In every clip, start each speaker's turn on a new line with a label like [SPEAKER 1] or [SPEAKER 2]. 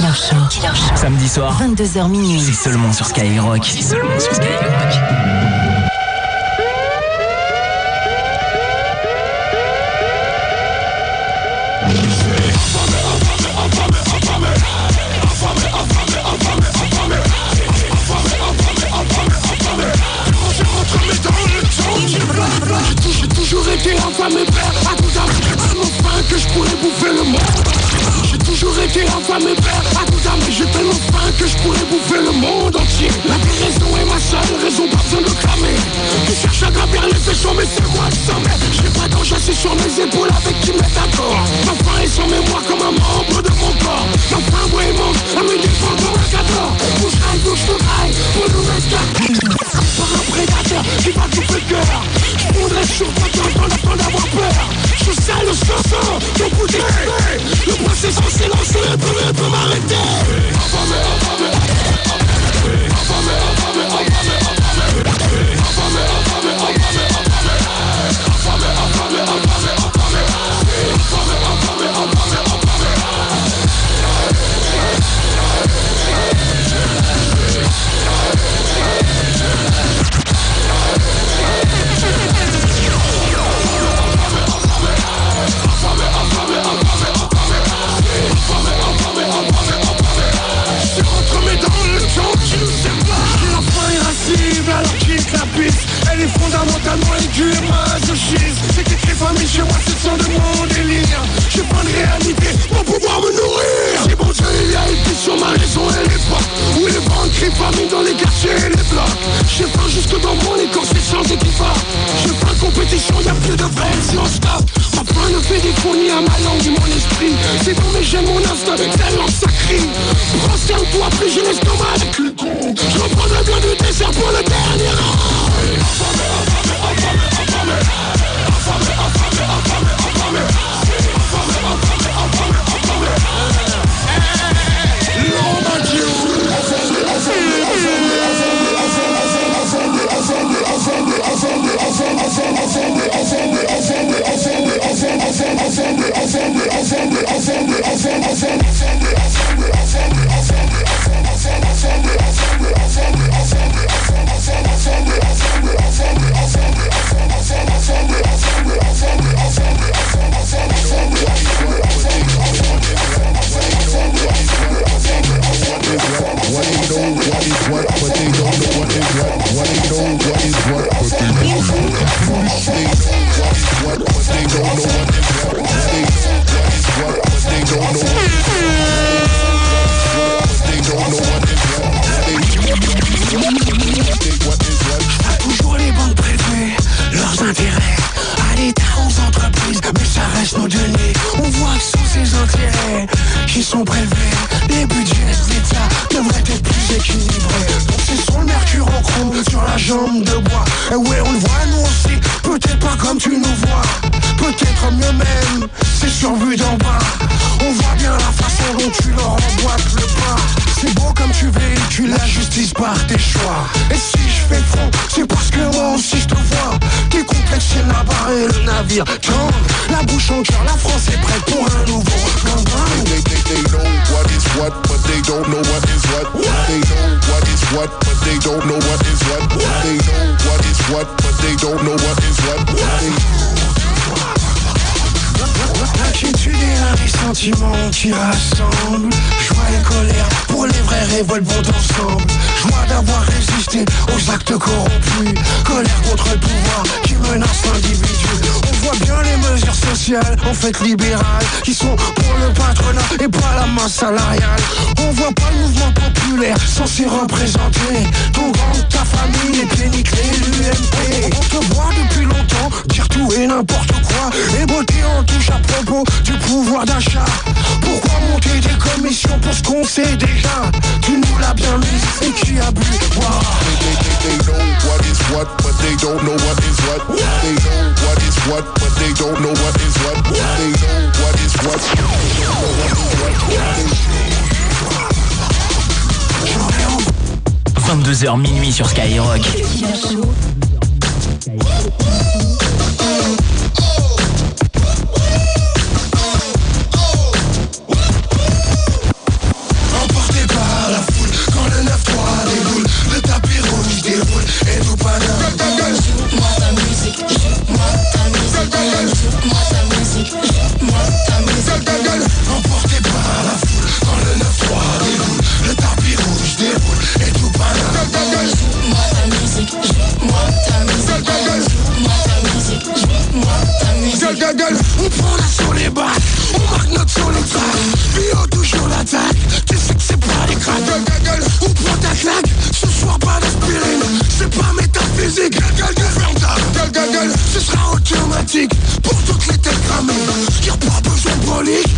[SPEAKER 1] Killer Show.
[SPEAKER 2] Samedi soir,
[SPEAKER 1] 22h minuit.
[SPEAKER 2] c'est seulement sur Skyrock. C'est seulement sur Skyrock.
[SPEAKER 3] J'ai toujours été infâme et père à tout âme Tellement faim que je pourrais bouffer le monde J'ai toujours été père pourrais bouffer le monde entier. La raison est ma seule raison, pas besoin de clamer Tu cherches à gravir les échelons mais c'est moi le sommet. J'ai pas d'ange assis sur mes épaules avec qui m'est d'accord. Ma faim est sans mémoire comme un membre de mon corps. Ma faim et mange à mes défense dans la cadre Bouge bouge aiguë, masochiste C'est de mon délire. J'ai pas de réalité pour pouvoir me nourrir. J'ai bon Dieu, il a une sur ma raison et l'époque Où les banques crient dans les quartiers et les blocs. J'ai faim jusque dans mon écorce, sans équivoque J'ai pas de compétition, y'a plus de vrai si on stop. Ma faim ne fait des fournis à ma langue mon esprit. C'est dans mes gènes, mon instinct, tellement sacré. Prosterne-toi, plus j'ai l'estomac avec con Je du dessert pour le dernier de bois. Et ouais, on le voit nous aussi, peut-être pas comme tu nous vois. Peut-être mieux même, c'est sur vue d'en bas. On voit bien la façon dont tu leur emboîtes le pas C'est beau comme tu véhicules la justice par tes choix. Et si je fais front, c'est parce que moi aussi je te vois. T'es complexé la barre et le navire la bouche en cœur, la France est prête pour un nouveau campagne
[SPEAKER 4] They, they, they know what is what, but they don't know what is what. They know what is what, but they don't know
[SPEAKER 3] un ressentiment qui rassemblent Joie et colère pour les vraies révoltes vont ensemble. Joie d'avoir résisté aux actes corrompus. Colère contre le pouvoir qui menace l'individu voit bien les mesures sociales, en fait libérales Qui sont pour le patronat et pas la masse salariale. On voit pas le mouvement populaire censé représenter Ton gang, ta famille, les cliniques, l'UMP On te voit depuis longtemps dire tout et n'importe quoi. Et beauté en touche à propos du pouvoir d'achat. Pourquoi monter des commissions pour ce qu'on sait déjà? Tu bien mis et bu boire
[SPEAKER 4] they, they, they know what is what, but they don't know what is what. They know what is what, but they don't know what is what. They know what is what, but they don't know what is what. They
[SPEAKER 2] 22h minuit sur Skyrock.
[SPEAKER 3] pour toutes les terres cramées. Y'a pas besoin de brolique,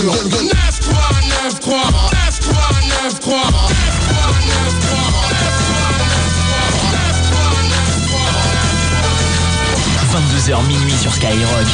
[SPEAKER 3] toujours. 9-3, 9-3, 9-3, 9-3.
[SPEAKER 2] h minuit sur Skyrock.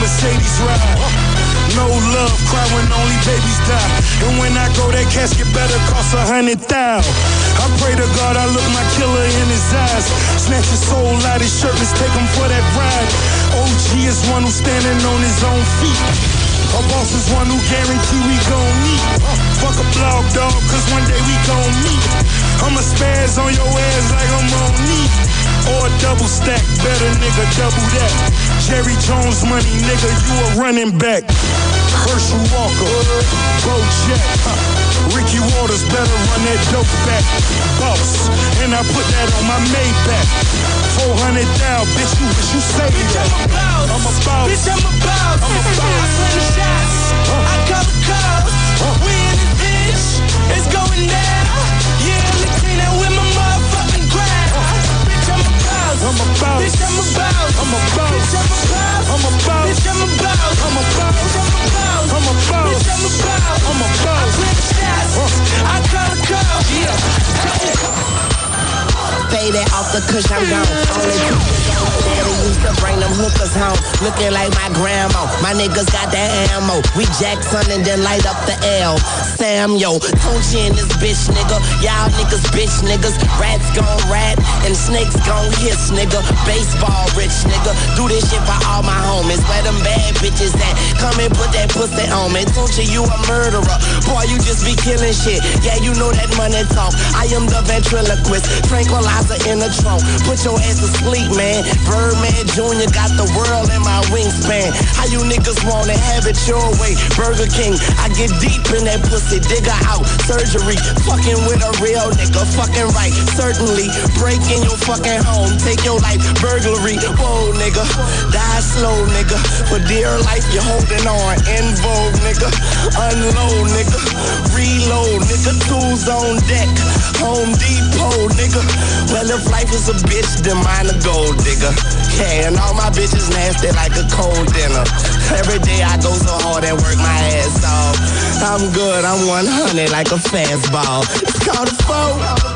[SPEAKER 5] Mercedes ride. No love, cry when only babies die. And when I go, that casket better cost a hundred thousand. I pray to God I look my killer in his eyes. Snatch his soul out his shirt, let's take him for that ride. OG is one who's standing on his own feet. A boss is one who guarantee we gon' meet. Fuck a blog, dog, cause one day we gon' meet. I'ma spaz on your ass like I'm on me. Or a double stack, better nigga, double that. Jerry Jones money, nigga, you a running back. Herschel Walker, Bo Jack. Ricky Waters better run that dope back. Boss, and I put that on my Maybach. 400 down, bitch, you wish you saved that. I'm a boss.
[SPEAKER 6] Bitch, I'm a boss.
[SPEAKER 5] I'm a boss.
[SPEAKER 6] I slam the shots. I cover cars. Huh. We
[SPEAKER 5] baby
[SPEAKER 6] off the I'm gone. Only to bring them hookers home. Looking like my grandma. My niggas got that ammo. We Jackson and then light up the L. Sam, yo, Tunchi and this bitch, nigga. Y'all niggas, bitch niggas. Rats gon' rat and snakes gon' hiss, nigga. Baseball rich, nigga. Do this shit for all my homies. Where them bad bitches at? Come and put that pussy on me. Tunchi, you a murderer. Boy, you just be killing shit. Yeah, you know that money talk. I am the ventriloquist. Tranquilizer in the trunk. Put your ass to sleep, man. Birdman Jr. got the world in my wingspan. How you niggas wanna have it your way? Burger King, I get deep in that pussy, digger out. Surgery, fucking with a real nigga, fucking right. Certainly, breaking your fucking home, take your life, burglary. Whoa, nigga, die slow, nigga. For dear life, you're holding on. In vogue, nigga. Unload, nigga. Reload, nigga. Tools on deck. Home Depot, nigga. Well, if life is a bitch, then mine a gold digger. And all my bitches nasty like a cold dinner. Every day I go so hard and work my ass off. I'm good, I'm 100 like a fastball. It's called a foe.